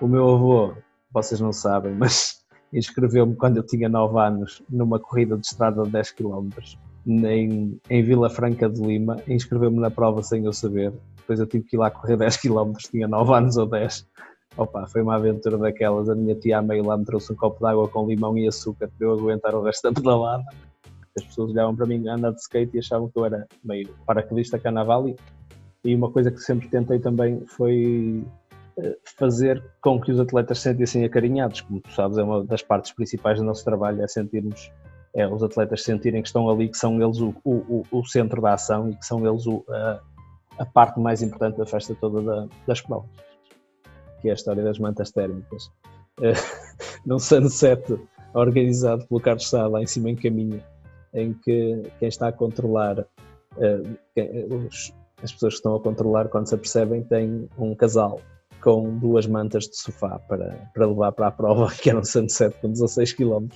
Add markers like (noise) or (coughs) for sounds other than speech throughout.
O meu avô, vocês não sabem, mas (laughs) inscreveu-me quando eu tinha 9 anos numa corrida de estrada de 10 km em, em Vila Franca de Lima. Inscreveu-me na prova sem eu saber. Depois eu tive que ir lá correr 10 km, tinha 9 anos ou 10. Opa, foi uma aventura daquelas. A minha tia a meio lá me trouxe um copo de água com limão e açúcar para eu aguentar o resto da (laughs) pedalada. As pessoas olhavam para mim andar de skate e achavam que eu era meio paraquedista canavali. E uma coisa que sempre tentei também foi fazer com que os atletas se sentissem acarinhados. Como tu sabes, é uma das partes principais do nosso trabalho, é sentirmos, é os atletas sentirem que estão ali, que são eles o, o, o centro da ação e que são eles o, a, a, parte mais importante da festa toda da, provas, que é a história das mantas térmicas. Eh, (laughs) num sunset organizado pelo Carlos Sá lá em cima em caminho, em que quem está a controlar, uh, os, as pessoas que estão a controlar, quando se apercebem, têm um casal com duas mantas de sofá para, para levar para a prova, (laughs) que era um sunset com 16 km.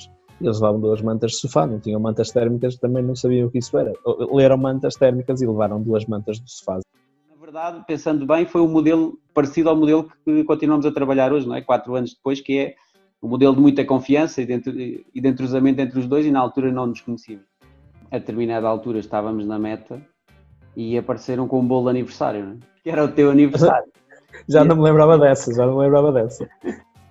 Eles levavam duas mantas de sofá, não tinham mantas térmicas, também não sabiam o que isso era. Leram mantas térmicas e levaram duas mantas de sofá. Na verdade, pensando bem, foi um modelo parecido ao modelo que continuamos a trabalhar hoje, não é? Quatro anos depois, que é o modelo de muita confiança e de entrosamento entre os dois e na altura não nos conhecíamos. A determinada altura estávamos na meta e apareceram com um bolo de aniversário, não é? que era o teu aniversário. Já não me lembrava dessa, já não me lembrava dessa.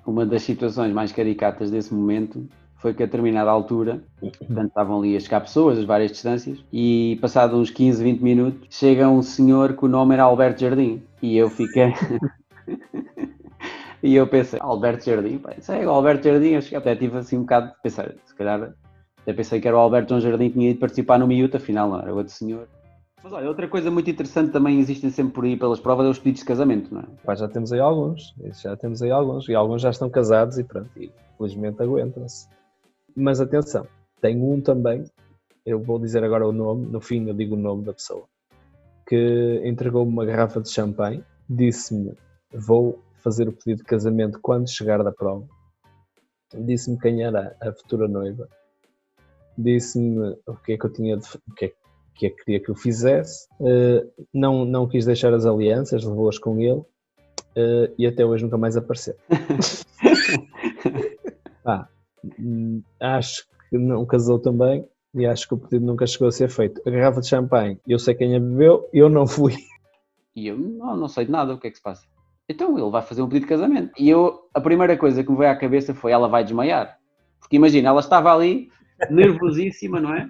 Uma das situações mais caricatas desse momento foi que a determinada altura, portanto estavam ali a chegar pessoas das várias distâncias e passado uns 15, 20 minutos, chega um senhor que o nome era Alberto Jardim e eu fiquei... (laughs) E eu pensei, Alberto Jardim, pá, isso é Alberto Jardim, eu cheguei, até tive assim um bocado de pensar, se calhar até pensei que era o Alberto João Jardim que tinha ido participar no Miúta, afinal não, era outro senhor. Mas olha, outra coisa muito interessante também existem sempre por aí pelas provas é os pedidos de casamento, não é? Pá, já temos aí alguns, já temos aí alguns, e alguns já estão casados e pronto, e felizmente aguentam-se. Mas atenção, tem um também, eu vou dizer agora o nome, no fim eu digo o nome da pessoa, que entregou-me uma garrafa de champanhe, disse-me, vou fazer o pedido de casamento quando chegar da prova. Disse-me quem era a futura noiva. Disse-me o que é que eu tinha de, o que é que, é que queria que eu fizesse. Uh, não, não quis deixar as alianças, levou-as com ele. Uh, e até hoje nunca mais apareceu. (laughs) ah, acho que não casou também e acho que o pedido nunca chegou a ser feito. A garrafa de champanhe, eu sei quem a bebeu, eu não fui. E eu não, não sei de nada o que é que se passa. Então ele vai fazer um pedido de casamento. E eu, a primeira coisa que me veio à cabeça foi ela vai desmaiar. Porque imagina, ela estava ali, nervosíssima, não é?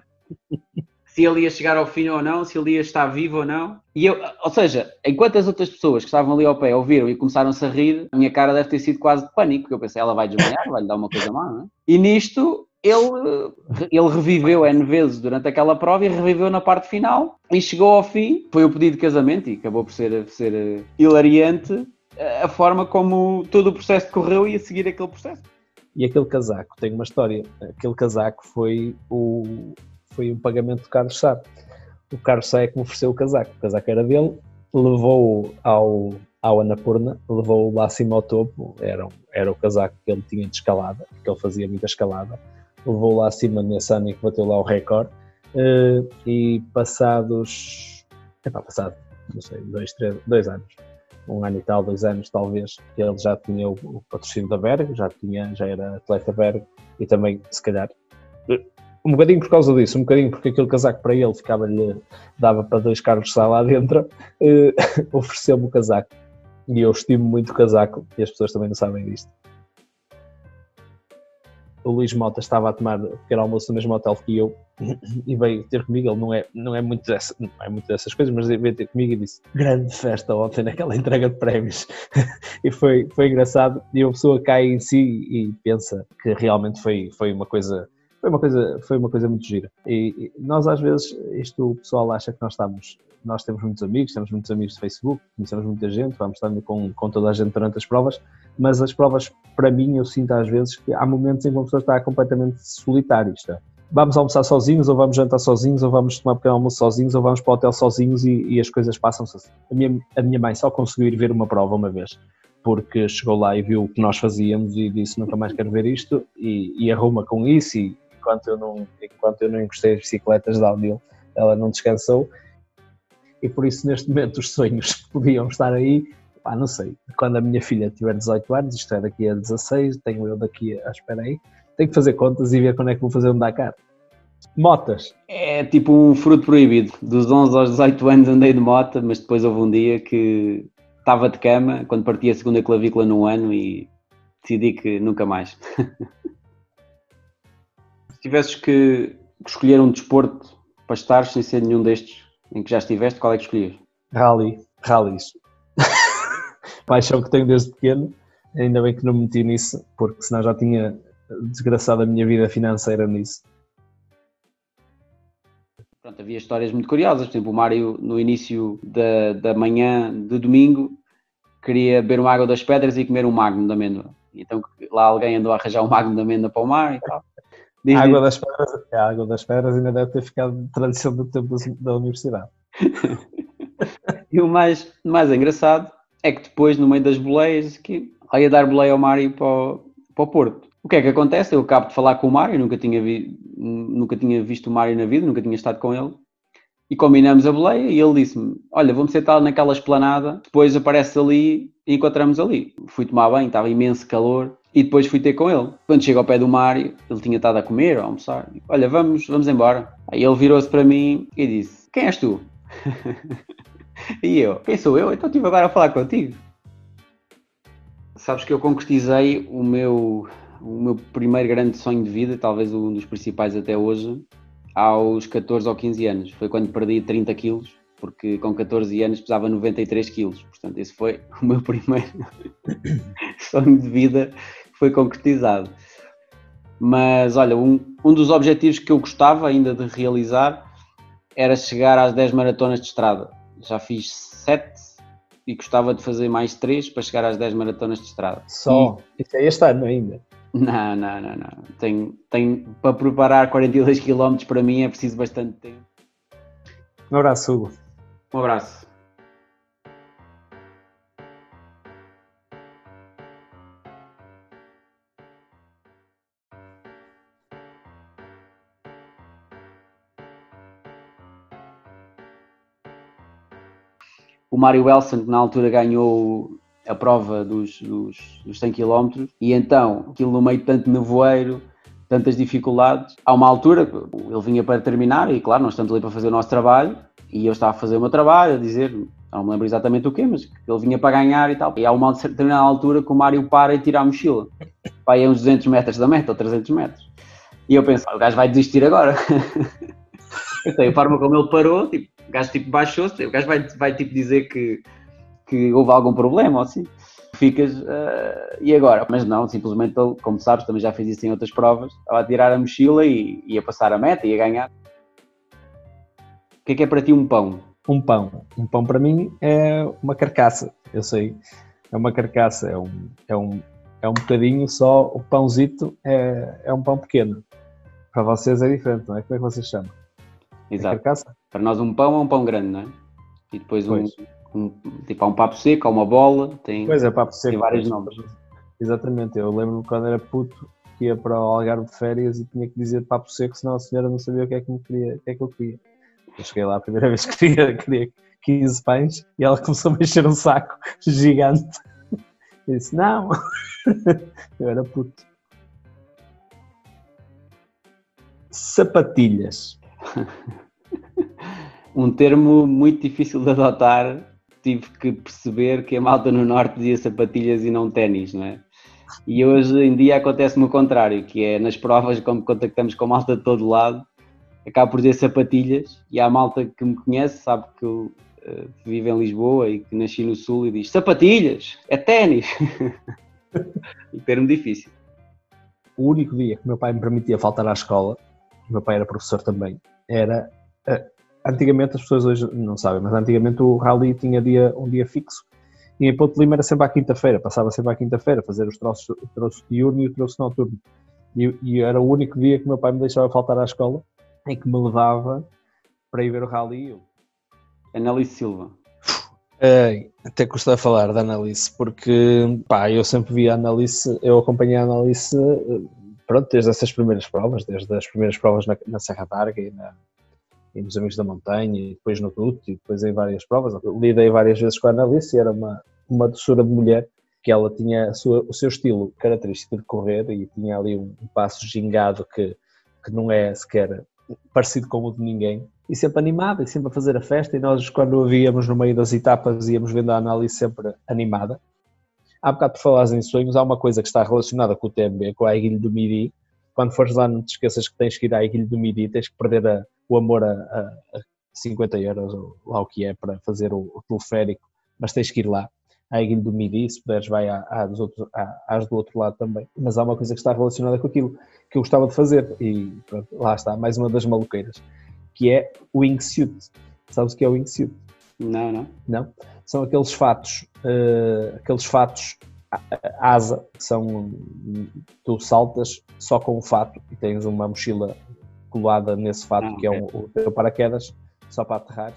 Se ele ia chegar ao fim ou não, se ele ia estar vivo ou não. E eu, ou seja, enquanto as outras pessoas que estavam ali ao pé ouviram e começaram-se a rir, a minha cara deve ter sido quase de pânico, porque eu pensei, ela vai desmaiar, vai lhe dar uma coisa má, não é? E nisto, ele, ele reviveu N vezes durante aquela prova e reviveu na parte final e chegou ao fim, foi o pedido de casamento e acabou por ser, ser eh, hilariante a forma como todo o processo decorreu e a seguir aquele processo. E aquele casaco, tem uma história. Aquele casaco foi o foi um pagamento do Carlos Sá. O Carlos Sá é que me ofereceu o casaco. O casaco era dele, levou-o ao, ao Anapurna, levou-o lá acima ao topo, era, era o casaco que ele tinha de escalada, porque ele fazia muita escalada. Levou-o lá acima nesse ano e que bateu lá o recorde. Uh, e passados, epá, passado, não sei, dois, três, dois anos, um ano e tal, dois anos talvez, ele já tinha o patrocínio da Berg, já, tinha, já era atleta Berg e também, se calhar, um bocadinho por causa disso, um bocadinho porque aquele casaco para ele ficava-lhe, dava para dois carros de lá dentro, eh, (laughs) ofereceu-me o casaco. E eu estimo muito o casaco e as pessoas também não sabem disto. O Luís Mota estava a tomar pequeno almoço no mesmo hotel que eu (coughs) e veio ter comigo, ele não é, não é, muito, dessa, não é muito dessas coisas, mas veio ter comigo e disse grande festa ontem naquela entrega de prémios. (laughs) E foi, foi engraçado. E a pessoa cai em si e pensa que realmente foi, foi uma coisa foi uma coisa foi uma coisa muito gira e, e nós às vezes isto o pessoal acha que nós estamos nós temos muitos amigos, temos muitos amigos de Facebook, conhecemos muita gente, vamos estando com, com toda a gente durante as provas, mas as provas, para mim, eu sinto às vezes que há momentos em que uma pessoa está completamente solitária. Está. Vamos almoçar sozinhos, ou vamos jantar sozinhos, ou vamos tomar pequeno almoço sozinhos, ou vamos para o hotel sozinhos e, e as coisas passam-se assim. A minha, a minha mãe só conseguiu ir ver uma prova uma vez, porque chegou lá e viu o que nós fazíamos e disse nunca mais quero ver isto e, e arruma com isso e enquanto eu não, enquanto eu não encostei as bicicletas de downhill, ela não descansou e por isso neste momento os sonhos (laughs) podiam estar aí pá, não sei, quando a minha filha tiver 18 anos, isto é daqui a 16, tenho eu daqui a, espera aí, tenho que fazer contas e ver quando é que vou fazer um Dakar. Motas. É tipo um fruto proibido. Dos 11 aos 18 anos andei de moto, mas depois houve um dia que estava de cama, quando parti a segunda clavícula num ano e decidi que nunca mais. (laughs) Se tivesses que escolher um desporto para estar sem ser nenhum destes em que já estiveste, qual é que escolhias? Rally, rallies. (laughs) Paixão que tenho desde pequeno, ainda bem que não me meti nisso, porque senão já tinha desgraçado a minha vida financeira nisso. Pronto, havia histórias muito curiosas, por exemplo, o Mário no início da, da manhã de domingo queria beber uma água das pedras e comer um magno da amêndoa. Então lá alguém andou a arranjar um magno da amêndoa para o mar e tal. Diz, a água das pedras, a água das pedras ainda deve ter ficado de tradição do tempo da universidade. (laughs) e o mais, mais engraçado é que depois, no meio das boleias, que ia dar boleia ao Mário para o, para o Porto. O que é que acontece? Eu acabo de falar com o Mário, nunca tinha, vi, nunca tinha visto o Mário na vida, nunca tinha estado com ele. E combinamos a boleia e ele disse-me: Olha, vamos sentar naquela esplanada, depois aparece ali e encontramos ali. Fui tomar banho, estava imenso calor e depois fui ter com ele. Quando chego ao pé do Mário, ele tinha estado a comer, a almoçar. Olha, vamos, vamos embora. Aí ele virou-se para mim e disse: Quem és tu? (laughs) e eu: Quem sou eu? Então estive agora a falar contigo. Sabes que eu concretizei o meu, o meu primeiro grande sonho de vida, talvez um dos principais até hoje, aos 14 ou 15 anos. Foi quando perdi 30 quilos porque com 14 anos pesava 93 quilos. Portanto, esse foi (laughs) o meu primeiro (laughs) sonho de vida foi concretizado. Mas olha, um, um dos objetivos que eu gostava ainda de realizar era chegar às 10 maratonas de estrada. Já fiz 7 e gostava de fazer mais 3 para chegar às 10 maratonas de estrada. Só? E... Isso é este ano ainda? Não, não, não, não. Tenho, tenho, para preparar 42 km para mim é preciso bastante tempo. Um abraço, Hugo. Um abraço. O Mário Wilson, que na altura ganhou a prova dos, dos, dos 100 km, e então, aquilo no meio de tanto nevoeiro, tantas dificuldades, há uma altura, ele vinha para terminar, e claro, nós estamos ali para fazer o nosso trabalho, e eu estava a fazer o meu trabalho, a dizer, não me lembro exatamente o quê, mas ele vinha para ganhar e tal. E há uma determinada altura que o Mário para e tira a mochila. Vai a uns 200 metros da meta, ou 300 metros. E eu penso, o gajo vai desistir agora. (laughs) sei, a forma como ele parou, tipo, o gajo tipo baixou-se, o gajo vai, vai tipo dizer que, que houve algum problema ou assim. Ficas, uh, e agora? Mas não, simplesmente ele, como sabes, também já fez isso em outras provas, estava a tirar a mochila e ia passar a meta, ia ganhar. O que é que é para ti um pão? Um pão. Um pão para mim é uma carcaça, eu sei. É uma carcaça, é um, é um, é um bocadinho só, o pãozito é, é um pão pequeno. Para vocês é diferente, não é? Como é que vocês chamam? É Exato. É carcaça? Para nós um pão é um pão grande, não é? E depois um, um, tipo há um papo seco, há uma bola, tem, pois é, papo seco, tem vários nomes. Exatamente, eu lembro-me quando era puto que ia para o Algarve de férias e tinha que dizer papo seco, senão a senhora não sabia o que é que, me queria, o que, é que eu queria. Eu cheguei lá a primeira (laughs) vez que queria, queria 15 pães e ela começou a mexer um saco (laughs) gigante. Eu disse, não! (laughs) Eu era puto. Sapatilhas. Um termo muito difícil de adotar. Tive que perceber que a malta no Norte dizia sapatilhas e não ténis, não é? E hoje em dia acontece-me o contrário, que é nas provas, como contactamos com a malta de todo lado, acabo por dizer sapatilhas e há malta que me conhece, sabe que eu uh, vivo em Lisboa e que nasci no Sul e diz sapatilhas, é ténis. um (laughs) termo difícil. O único dia que meu pai me permitia faltar à escola, meu pai era professor também, era. Uh, antigamente as pessoas hoje não sabem, mas antigamente o rally tinha dia, um dia fixo e em Ponte Lima era sempre à quinta-feira, passava sempre à quinta-feira, fazer os troços, o troço diurno e o troço noturno. E, e, era o único dia que meu pai me deixava faltar à escola em que me levava para ir ver o rally. Annalise Silva. É, até custa falar da Annalise, porque pá, eu sempre vi a Annalise, eu acompanhei a Annalise pronto, desde essas primeiras provas, desde as primeiras provas na, na Serra d'Arga e, na, e nos Amigos da Montanha, e depois no Tuto, e depois em várias provas. Lidei várias vezes com a Annalise era uma, uma doçura de mulher, que ela tinha sua, o seu estilo característico de correr e tinha ali um, passo gingado que, que não é sequer parecido com o de ninguém. E sempre animada e sempre a fazer a festa. E nós, quando a víamos no meio das etapas, íamos vendo a análise sempre animada. Há bocado por falar em sonhos, há uma coisa que está relacionada com o TMB, com a Aguilha do Midi. Quando fores lá, não te esqueças que tens que ir à Aguilha do Midi, tens que perder a, o amor a, a, a 50 euros, ou lá o que é, para fazer o, o teleférico, mas tens que ir lá à Ilha do Midi, se puderes vai às, outros, às do outro lado também. Mas há uma coisa que está relacionada com aquilo que eu gostava de fazer e pronto, lá está, mais uma das maluqueiras, que é o wingsuit. Sabes o que é o wingsuit? Não, não. Não? São aqueles fatos, uh, aqueles fatos asa, que são, tu saltas só com o fato e tens uma mochila colada nesse fato ah, que okay. é o, o teu paraquedas, só para aterrar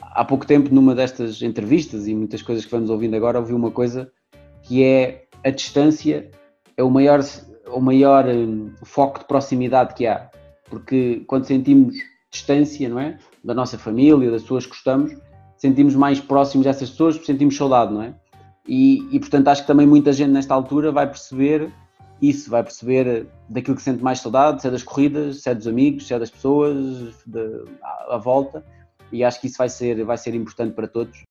há pouco tempo, numa destas entrevistas e muitas coisas que vamos ouvindo agora, ouvi uma coisa que é a distância é o maior, o maior um, foco de proximidade que há. Porque quando sentimos distância, não é? Da nossa família, das pessoas que gostamos, sentimos mais próximos dessas pessoas, sentimos saudade, não é? E, e portanto acho que também muita gente nesta altura vai perceber isso, vai perceber daquilo que sente mais saudade, se é das corridas, se é dos amigos, se é das pessoas, de, à, à volta e acho que isso vai ser, vai ser importante para todos.